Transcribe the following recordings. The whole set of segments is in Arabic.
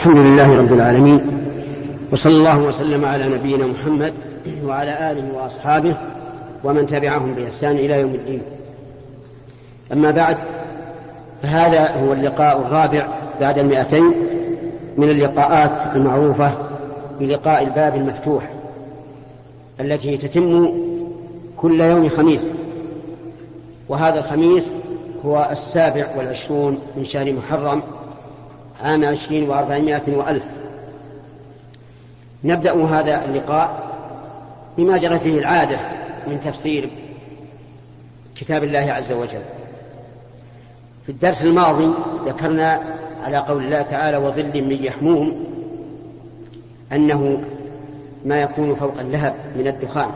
الحمد لله رب العالمين وصلى الله وسلم على نبينا محمد وعلى آله وأصحابه ومن تبعهم بإحسان إلى يوم الدين. أما بعد فهذا هو اللقاء الرابع بعد المئتين من اللقاءات المعروفة بلقاء الباب المفتوح التي تتم كل يوم خميس. وهذا الخميس هو السابع والعشرون من شهر محرم عام عشرين وأربعمائة وألف. نبدأ هذا اللقاء بما جرت به العادة من تفسير كتاب الله عز وجل. في الدرس الماضي ذكرنا على قول الله تعالى وظل من يحموم أنه ما يكون فوق اللهب من الدخان.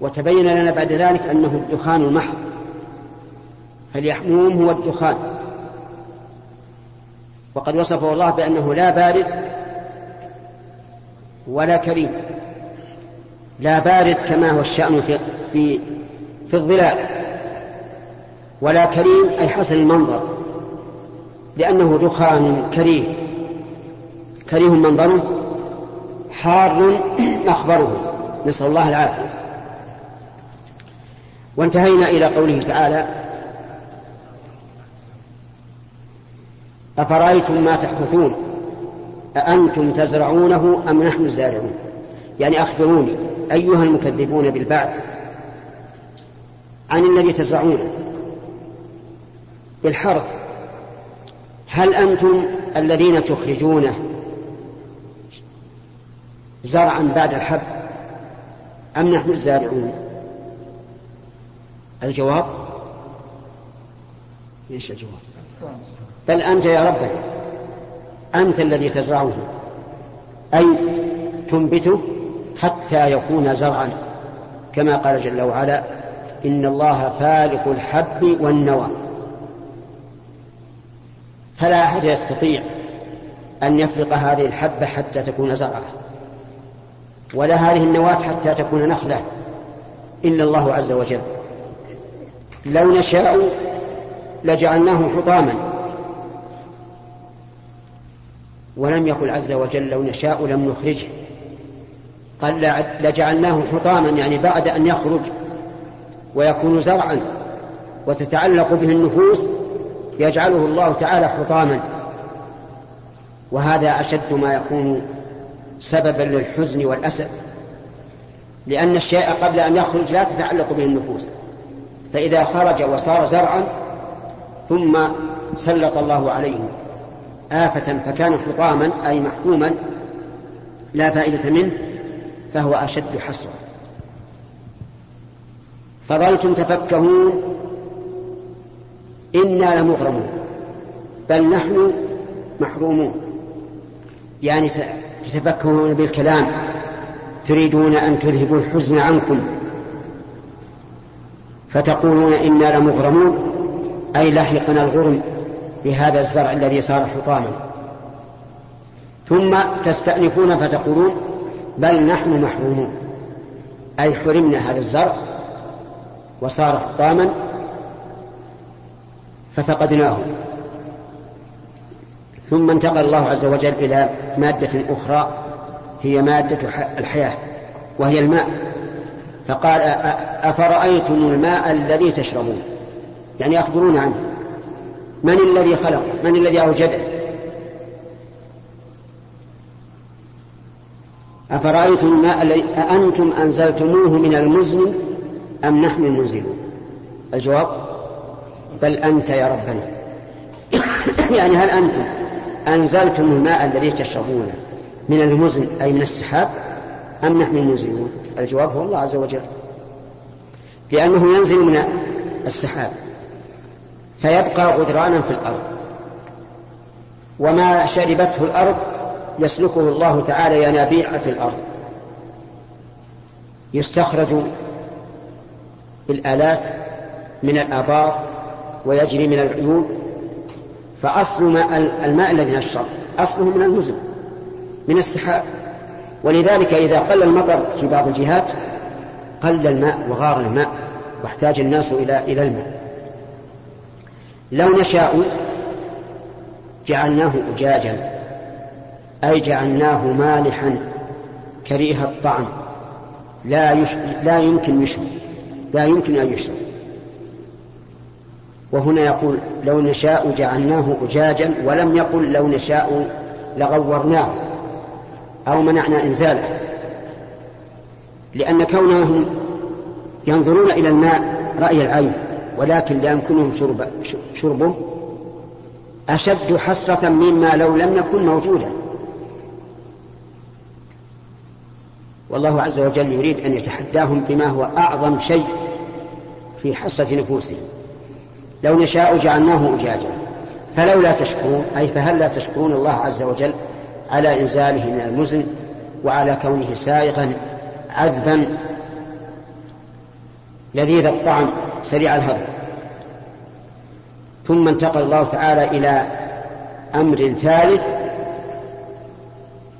وتبين لنا بعد ذلك أنه الدخان المحض. فاليحموم هو الدخان. وقد وصفه الله بأنه لا بارد ولا كريم. لا بارد كما هو الشأن في في في الظلال. ولا كريم أي حسن المنظر. لأنه دخان كريه. كريه منظره حار مخبره نسأل الله العافية. وانتهينا إلى قوله تعالى أفرأيتم ما تحدثون أأنتم تزرعونه أم نحن الزارعون؟ يعني أخبروني أيها المكذبون بالبعث عن الذي تزرعونه؟ بالحرث هل أنتم الذين تخرجونه زرعا بعد الحب أم نحن الزارعون؟ الجواب؟ إيش الجواب؟ بل أنت يا ربنا أنت الذي تزرعه. أي تنبته حتى يكون زرعا. كما قال جل وعلا إن الله فالق الحب والنوى. فلا أحد يستطيع أن يفلق هذه الحبة حتى تكون زرعا. ولا هذه النواة حتى تكون نخلة. إلا الله عز وجل. لو نشاء لجعلناه حطاما. ولم يقل عز وجل لو نشاء لم نخرجه. قال لجعلناه حطاما يعني بعد أن يخرج ويكون زرعا وتتعلق به النفوس يجعله الله تعالى حطاما. وهذا أشد ما يكون سببا للحزن والأسف. لأن الشيء قبل أن يخرج لا تتعلق به النفوس. فإذا خرج وصار زرعا ثم سلط الله عليه. آفة فكان حطاما أي محكوما لا فائدة منه فهو أشد حسرة فظلتم تفكهون إنا لمغرمون بل نحن محرومون. يعني تتفكهون بالكلام تريدون أن تذهبوا الحزن عنكم. فتقولون إنا لمغرمون أي لحقنا الغرم. بهذا الزرع الذي صار حطاما. ثم تستأنفون فتقولون بل نحن محرومون. أي حرمنا هذا الزرع وصار حطاما ففقدناه. ثم انتقل الله عز وجل إلى مادة أخرى هي مادة الحياة وهي الماء. فقال أفرأيتم الماء الذي تشربون؟ يعني أخبرون عنه. من الذي خلقه من الذي أوجده؟ أفرأيتم الماء أأنتم أنزلتموه من المزن أم نحن المنزلون؟ الجواب بل أنت يا ربنا. يعني هل أنتم أنزلتم الماء الذي تشربونه من المزن أي من السحاب أم نحن المنزلون؟ الجواب هو الله عز وجل. لأنه ينزل من السحاب. فيبقى غدرانا في الأرض. وما شربته الأرض يسلكه الله تعالى ينابيع في الأرض. يستخرج بالآلات من الآبار ويجري من العيون. فأصل ماء الماء الذي نشرب أصله من المزن من السحاب. ولذلك إذا قل المطر في بعض الجهات قل الماء وغار الماء واحتاج الناس إلى إلى الماء. لو نشاء جعلناه أجاجا أي جعلناه مالحا كريه الطعم لا يش... لا يمكن يشرب لا يمكن أن يشرب. وهنا يقول لو نشاء جعلناه أجاجا ولم يقل لو نشاء لغورناه أو منعنا إنزاله. لأن كونهم ينظرون إلى الماء رأي العين. ولكن لا يمكنهم شرب شربه أشد حسرة مما لو لم يكن موجودا. والله عز وجل يريد أن يتحداهم بما هو أعظم شيء في حسرة نفوسهم. لو نشاء جعلناه أجاجا. فلولا تشكرون أي فهل لا تشكرون الله عز وجل على إنزاله من المزن وعلى كونه سائغا عذبا لذيذ الطعم سريع الهضم. ثم انتقل الله تعالى إلى أمر ثالث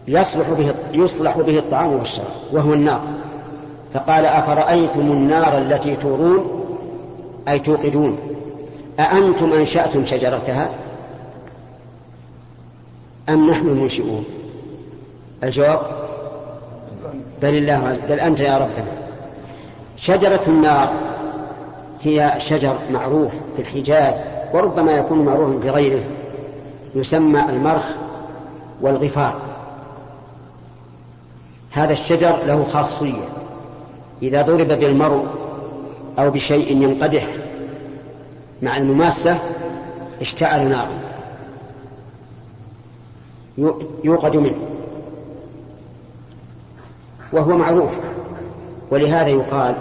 يصلح به يصلح به الطعام والشراب وهو النار. فقال أفرأيتم النار التي تورون؟ أي توقدون. أأنتم أنشأتم شجرتها؟ أم نحن المنشئون؟ الجواب؟ بل الله عز بل أنت يا ربنا. شجرة النار هي شجر معروف في الحجاز. وربما يكون معروفا في غيره يسمى المرخ والغفار. هذا الشجر له خاصية. إذا ضرب بالمرء أو بشيء ينقدح مع المماسة اشتعل نارا يوقد منه. وهو معروف. ولهذا يقال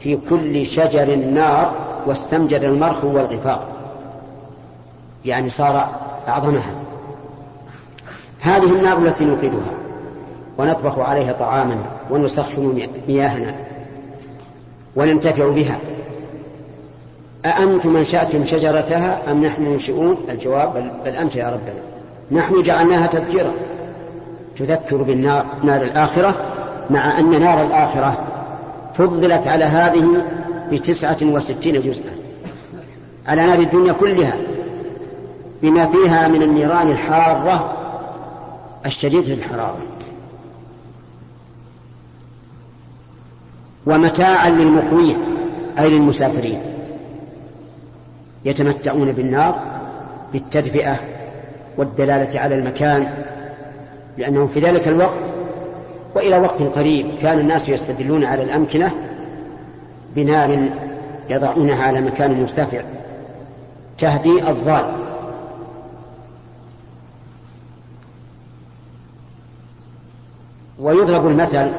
في كل شجر نار واستمجد المرخ والغفاء يعني صار أعظمها. هذه النار التي نوقدها ونطبخ عليها طعاما ونسخن مياهنا وننتفع بها. أأنتم أنشأتم شجرتها أم نحن منشئون؟ الجواب بل, بل أنت يا ربنا. نحن جعلناها تذكرة. تذكر بالنار نار الآخرة مع أن نار الآخرة فضلت على هذه بتسعة وستين جزءا. على نار الدنيا كلها. بما فيها من النيران الحارة الشديدة الحرارة ومتاعا للمقوين أي للمسافرين. يتمتعون بالنار بالتدفئة والدلالة على المكان لأنه في ذلك الوقت وإلى وقت قريب كان الناس يستدلون على الأمكنة بنار يضعونها على مكان مرتفع تهدي الضال. ويضرب المثل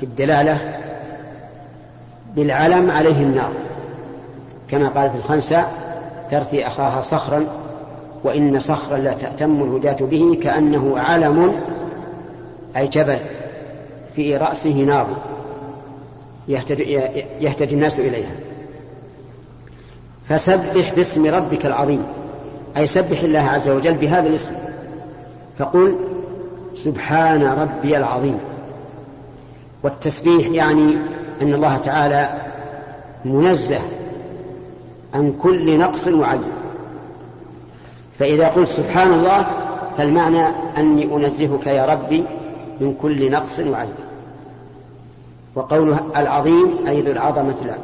في الدلالة بالعلم عليه النار. كما قالت الخنسة ترثي أخاها صخرا وإن صخرا لا تأتم الهداة به كأنه علم أي جبل في رأسه نار يهتدي الناس إليها. فسبح باسم ربك العظيم أي سبح الله عز وجل بهذا الاسم. فقل سبحان ربي العظيم. والتسبيح يعني أن الله تعالى منزه عن كل نقص وعيب. فإذا قلت سبحان الله فالمعنى أني أنزهك يا ربي من كل نقص وعيب. وقوله العظيم أي ذو العظمة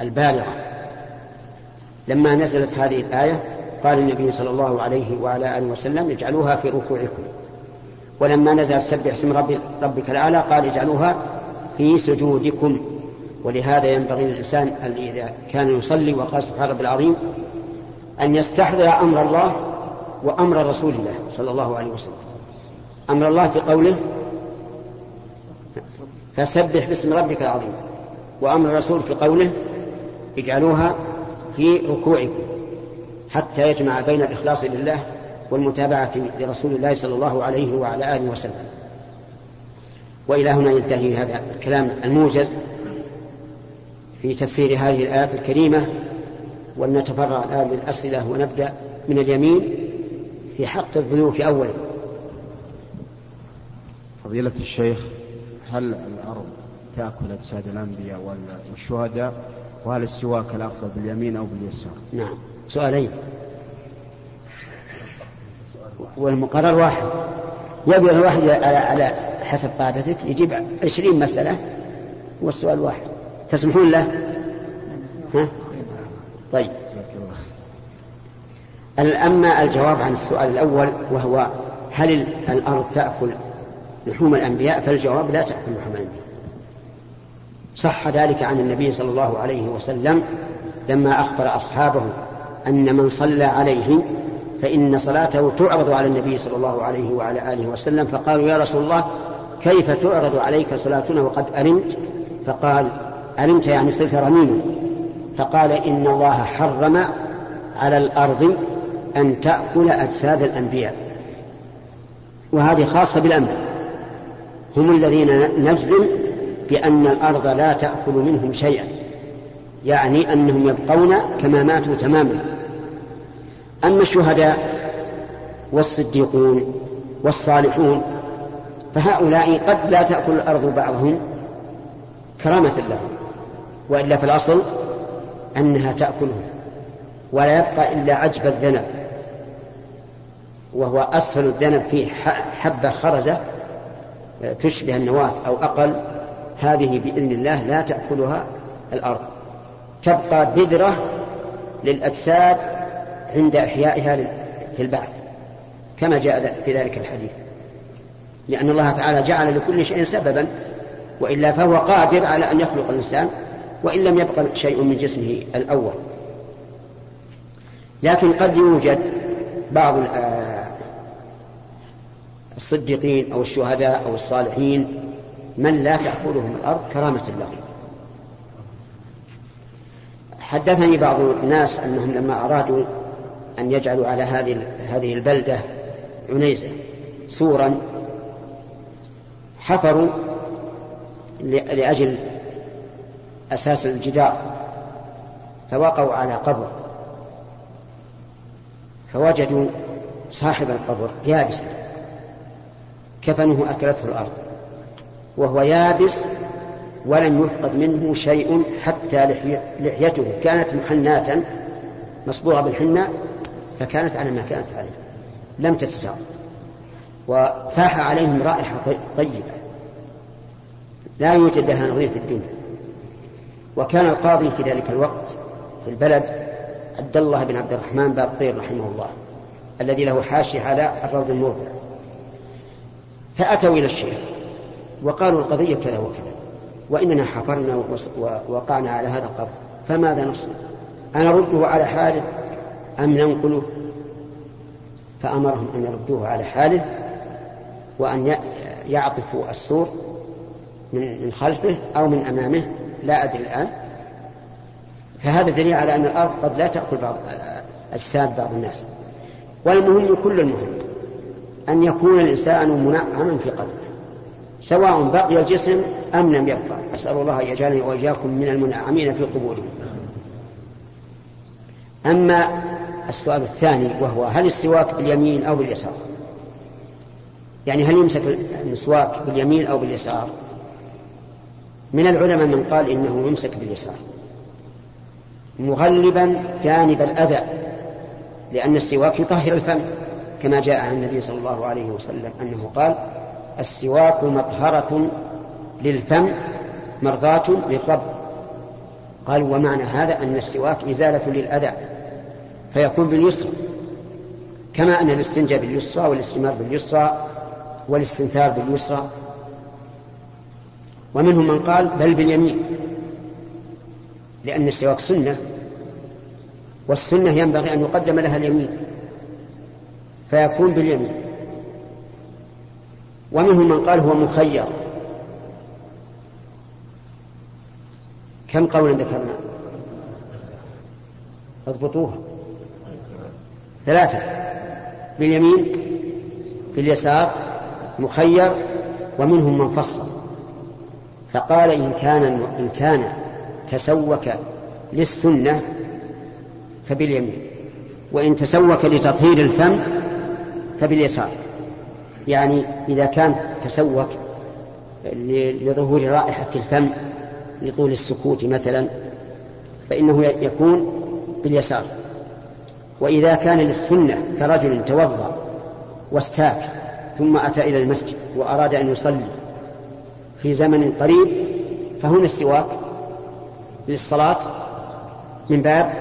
البالغة. لما نزلت هذه الآية قال النبي صلى الله عليه وعلى آله وسلم اجعلوها في ركوعكم. ولما نزل سبح اسم رب ربك الأعلى قال اجعلوها في سجودكم. ولهذا ينبغي للإنسان إذا كان يصلي وقال سبحان رب العظيم أن يستحضر أمر الله وأمر رسول الله صلى الله عليه وسلم. أمر الله في قوله فسبح باسم ربك العظيم. وأمر الرسول في قوله اجعلوها في ركوعكم حتى يجمع بين الإخلاص لله والمتابعة لرسول الله صلى الله عليه وعلى آله وسلم. وإلى هنا ينتهي هذا الكلام الموجز في تفسير هذه الآيات الكريمة ولنتفرع الآن للأسئلة ونبدأ من اليمين في حق الضيوف أولا. فضيلة الشيخ هل الأرض تأكل أجساد الأنبياء والشهداء؟ وهل السواك الأفضل باليمين أو باليسار؟ نعم. سؤالين. والمقرر واحد. يقدر الواحد على, على حسب قاعدتك يجيب عشرين مسألة والسؤال واحد. تسمحون له؟ ها؟ طيب. أما الجواب عن السؤال الأول وهو هل الأرض تأكل لحوم الأنبياء؟ فالجواب لا تأكل لحوم الأنبياء. صح ذلك عن النبي صلى الله عليه وسلم لما أخبر أصحابه أن من صلى عليه فإن صلاته تعرض على النبي صلى الله عليه وعلى آله وسلم فقالوا يا رسول الله كيف تعرض عليك صلاتنا وقد ألمت فقال ألمت يعني صرت رميما. فقال إن الله حرم على الأرض أن تأكل أجساد الأنبياء. وهذه خاصة بالأنبياء. هم الذين نجزم بأن الأرض لا تأكل منهم شيئا يعني أنهم يبقون كما ماتوا تماما. أما الشهداء والصديقون والصالحون فهؤلاء قد لا تأكل الأرض بعضهم كرامة لهم وإلا في الأصل أنها تأكلهم ولا يبقى إلا عجب الذنب وهو أسفل الذنب فيه حبة خرزة تشبه النواة أو أقل هذه بإذن الله لا تأكلها الأرض تبقى بذرة للأجساد عند إحيائها في البعث كما جاء في ذلك الحديث. لأن الله تعالى جعل لكل شيء سببا وإلا فهو قادر على أن يخلق الإنسان وإن لم يبقى شيء من جسمه الأول. لكن قد يوجد بعض الصديقين أو الشهداء أو الصالحين من لا تأخذهم الأرض كرامة لهم. حدثني بعض الناس أنهم لما أرادوا أن يجعلوا على هذه هذه البلدة عنيزة. سورا حفروا لأجل أساس الجدار فوقعوا على قبر. فوجدوا صاحب القبر يابسا كفنه أكلته الأرض وهو يابس ولم يفقد منه شيء حتى لحيته. كانت محناة مصبوغة بالحنة فكانت على ما كانت عليه. لم تتساقط وفاح عليهم رائحة طيبة. لا يوجد لها نظير في الدنيا. وكان القاضي في ذلك الوقت في البلد عبد الله بن عبد الرحمن باب طير رحمه الله الذي له حاشية على الروض المربع فأتوا إلى الشيخ وقالوا القضية كذا وكذا وإننا حفرنا ووقعنا على هذا القبر فماذا نصنع؟ أنا رده على حالة أم ننقله فأمرهم أن يردوه على حاله وأن يعطفوا السور من خلفه أو من أمامه لا أدري الآن. فهذا دليل على أن الأرض قد لا تأكل بعض أجساد بعض الناس. والمهم كل المهم أن يكون الإنسان منعما في قبره سواء بقي الجسم أم لم يبقى. أسأل الله أن يجعلني وإياكم من المنعمين في قبورهم. أما السؤال الثاني وهو هل السواك باليمين أو باليسار؟ يعني هل يمسك المسواك باليمين أو باليسار؟ من العلماء من قال إنه يمسك باليسار. مغلبا جانب الأذى لأن السواك يطهر الفم كما جاء عن النبي صلى الله عليه وسلم أنه قال السواك مطهرة للفم مرضاة للرب. قال ومعنى هذا أن السواك إزالة للأذى. فيكون باليسرى كما أن الاستنجاء باليسرى والاستمار باليسرى والاستنثار باليسرى. ومنهم من قال بل باليمين لأن السواك سنة والسنة ينبغي أن يقدم لها اليمين فيكون باليمين. ومنهم من قال هو مخير. كم قولا ذكرنا؟ اضبطوها. ثلاثة باليمين باليسار مخير ومنهم من فصل. فقال إن كان إن كان تسوك للسنة فباليمين وإن تسوك لتطهير الفم فباليسار. يعني إذا كان تسوك لظهور رائحة الفم لطول السكوت مثلا فإنه يكون باليسار. وإذا كان للسنة كرجل توضأ واستاك ثم أتى إلى المسجد وأراد أن يصلي في زمن قريب فهنا السواك للصلاة من باب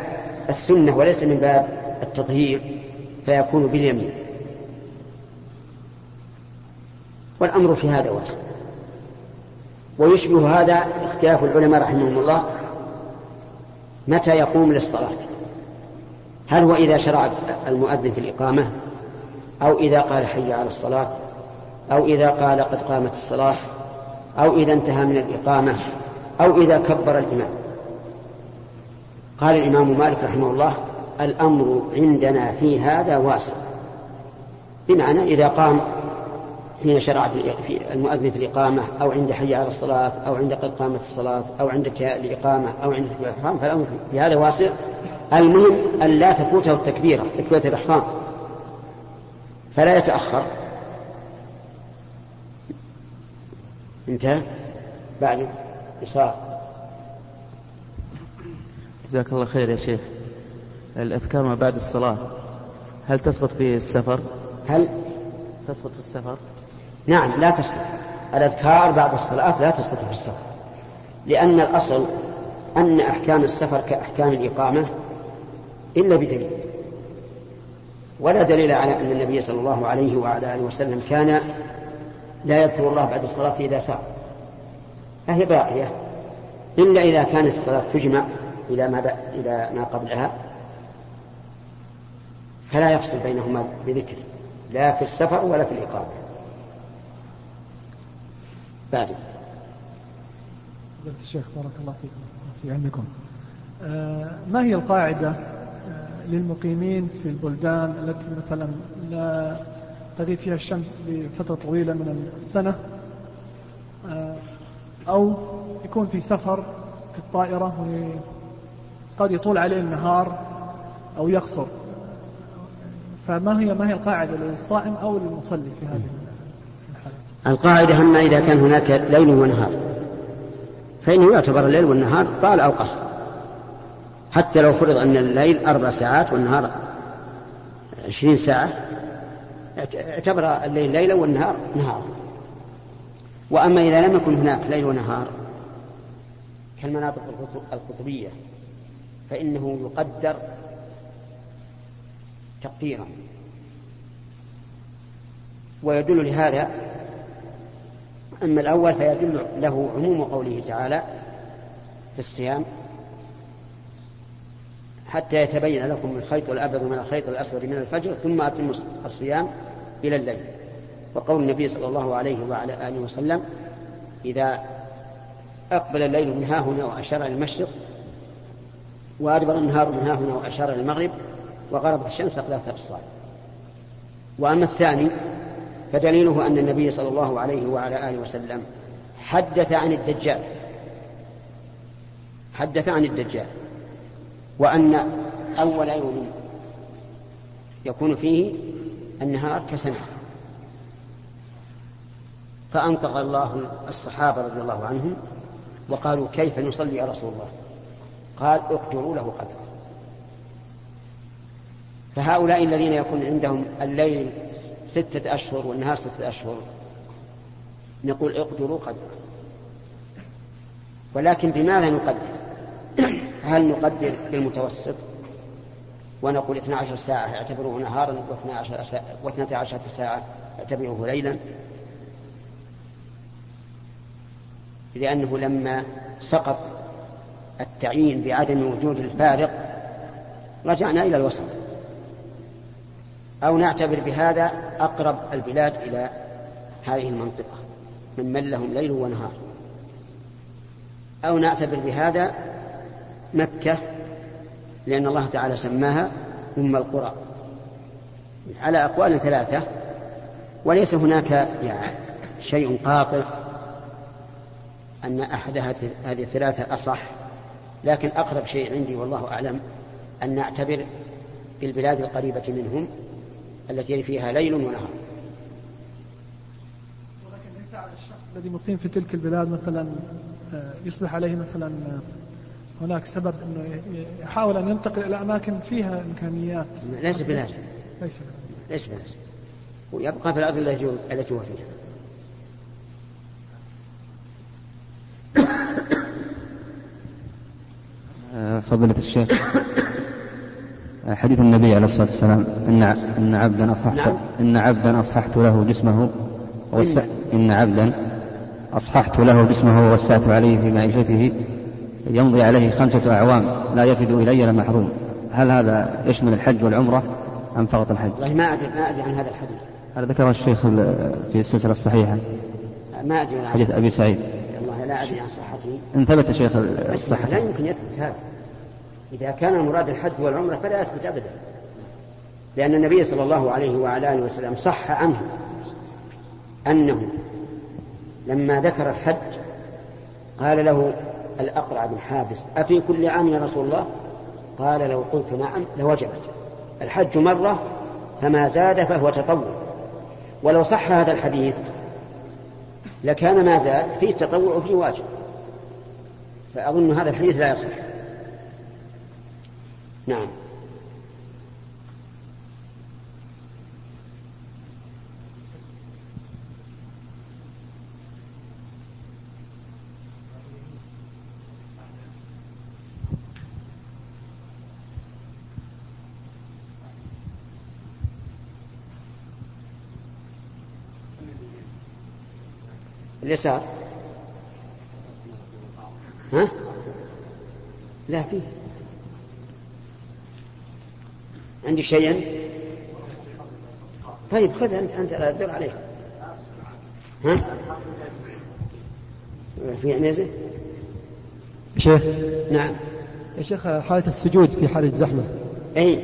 السنة وليس من باب التطهير فيكون باليمين. والأمر في هذا واسع. ويشبه هذا اختلاف العلماء رحمهم الله متى يقوم للصلاة. هل هو إذا شرع المؤذن في الإقامة؟ أو إذا قال حي على الصلاة؟ أو إذا قال قد قامت الصلاة؟ أو إذا انتهى من الإقامة؟ أو إذا كبر الإمام؟ قال الإمام مالك رحمه الله الأمر عندنا في هذا واسع. بمعنى إذا قام حين شرع في المؤذن في الإقامة أو عند حي على الصلاة أو عند قد قامت الصلاة أو عند الإقامة أو عند الإحرام فالأمر في هذا واسع. المهم أن لا تفوته التكبيرة تكبيرة الإحرام. فلا يتأخر. انتهى؟ بعد يسار جزاك الله خير يا شيخ. الأذكار ما بعد الصلاة. هل تسقط في السفر؟ هل؟ تسقط في السفر؟ نعم لا تسقط. الأذكار بعد الصلاة لا تسقط في السفر. لأن الأصل أن أحكام السفر كأحكام الإقامة إلا بدليل. ولا دليل على أن النبي صلى الله عليه وعلى آله وسلم كان لا يذكر الله بعد الصلاة إذا سار. فهي باقية. إلا إذا كانت الصلاة تجمع إلى ما إلى ما قبلها فلا يفصل بينهما بذكر لا في السفر ولا في الإقامة. بعد. الشيخ بارك الله فيكم في علمكم. آه ما هي القاعدة آه للمقيمين في البلدان التي مثلا لا تغيب فيها الشمس لفترة طويلة من السنة؟ آه أو يكون في سفر في الطائرة قد يطول عليه النهار أو يقصر. فما هي ما هي القاعدة للصائم أو للمصلي في هذه القاعدة أما إذا كان هناك ليل ونهار فإنه يعتبر الليل والنهار طال أو قصر. حتى لو فرض أن الليل أربع ساعات والنهار عشرين ساعة اعتبر الليل ليلا والنهار نهارا. وأما إذا لم يكن هناك ليل ونهار كالمناطق القطبية فإنه يقدر تقديرا. ويدل لهذا أما الأول فيدل له عموم قوله تعالى في الصيام حتى يتبين لكم الخيط الأبيض من الخيط الأسود من الفجر ثم أتموا الصيام إلى الليل. وقول النبي صلى الله عليه وعلى آله وسلم إذا أقبل الليل من ها هنا وأشار إلى المشرق وأدبر النهار من ها هنا وأشار إلى المغرب وغربت الشمس فقد أفطر الصائم وأما الثاني فدليله أن النبي صلى الله عليه وعلى آله وسلم حدث عن الدجال. حدث عن الدجال. وأن أول يوم يكون فيه النهار كسنة. فأنطق الله الصحابة رضي الله عنهم وقالوا كيف نصلي يا رسول الله؟ قال اقدروا له قدره فهؤلاء الذين يكون عندهم الليل ستة أشهر والنهار ستة أشهر. نقول اقدروا قدره ولكن بماذا نقدر؟ هل نقدر بالمتوسط؟ ونقول 12 ساعة اعتبروه نهارا و12 عشرة ساعة اعتبروه ليلا. لأنه لما سقط التعيين بعدم وجود الفارق رجعنا إلى الوسط. أو نعتبر بهذا أقرب البلاد إلى هذه المنطقة ممن لهم ليل ونهار. أو نعتبر بهذا مكة لأن الله تعالى سماها أم القرى. على أقوال ثلاثة وليس هناك يعني شيء قاطع أن أحد هذه الثلاثة أصح لكن أقرب شيء عندي والله أعلم أن نعتبر بالبلاد القريبة منهم التي فيها ليل ونهار. ولكن ليس على الشخص الذي مقيم في تلك البلاد مثلا آه، يصبح عليه مثلا آه، هناك سبب إنه يحاول أن ينتقل إلى أماكن فيها إمكانيات. ليس بلازم ليس ليس بلازم ويبقى في الأرض التي هو فيها. آه، فضيلة الشيخ. حديث النبي عليه الصلاة والسلام إن إن عبدا أصححت نعم. إن عبدا أصححت له جسمه. إن. عبدا أصححت له جسمه ووسعت عليه في معيشته يمضي عليه خمسة أعوام لا يفد إلي لمحروم هل هذا يشمل الحج والعمرة أم فقط الحج؟ والله ما أدري ما أدري عن هذا الحديث. هذا ذكره الشيخ ال- في السلسلة الصحيحة. ما أدري عن حديث أبي سعيد. والله لا أدري عن صحته. إن ثبت شيخ الصحة لا يمكن يثبت هذا. إذا كان المراد الحج والعمرة فلا يثبت أبدا. لأن النبي صلى الله عليه وعلى آله وسلم صح عنه أنه لما ذكر الحج قال له الأقرع بن حابس أفي كل عام يا رسول الله؟ قال لو قلت نعم لوجبت. الحج مرة فما زاد فهو تطوع. ولو صح هذا الحديث لكان ما زاد فيه تطوع وفيه واجب. فأظن هذا الحديث لا يصح. نعم. اليسار. ها؟ لا فيه. عندك شيء أنت؟ طيب خذ أنت أنت لا تدور عليه ها؟ في عنزة؟ شيخ. نعم. يا شيخ حالة السجود في حالة الزحمة أي.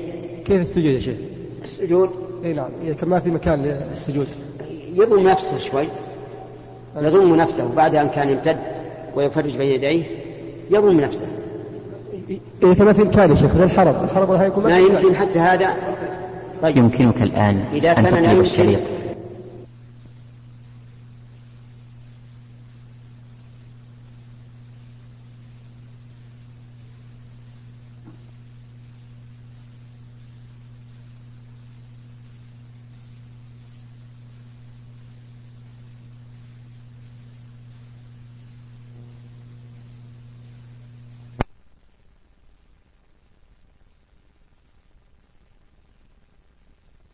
كيف السجود يا شيخ؟ السجود؟ إي نعم. إذا كان ما في مكان للسجود. يضم نفسه شوي. يضم نفسه بعد أن كان يمتد ويفرج بين يديه يضم نفسه. إذا كان ما في مكان يا شيخ للحرم الحرم راح يكون ما لا. يمكن حتى هذا. طيب يمكنك الآن إذا أن كان لا تقلب يمكن. الشريط.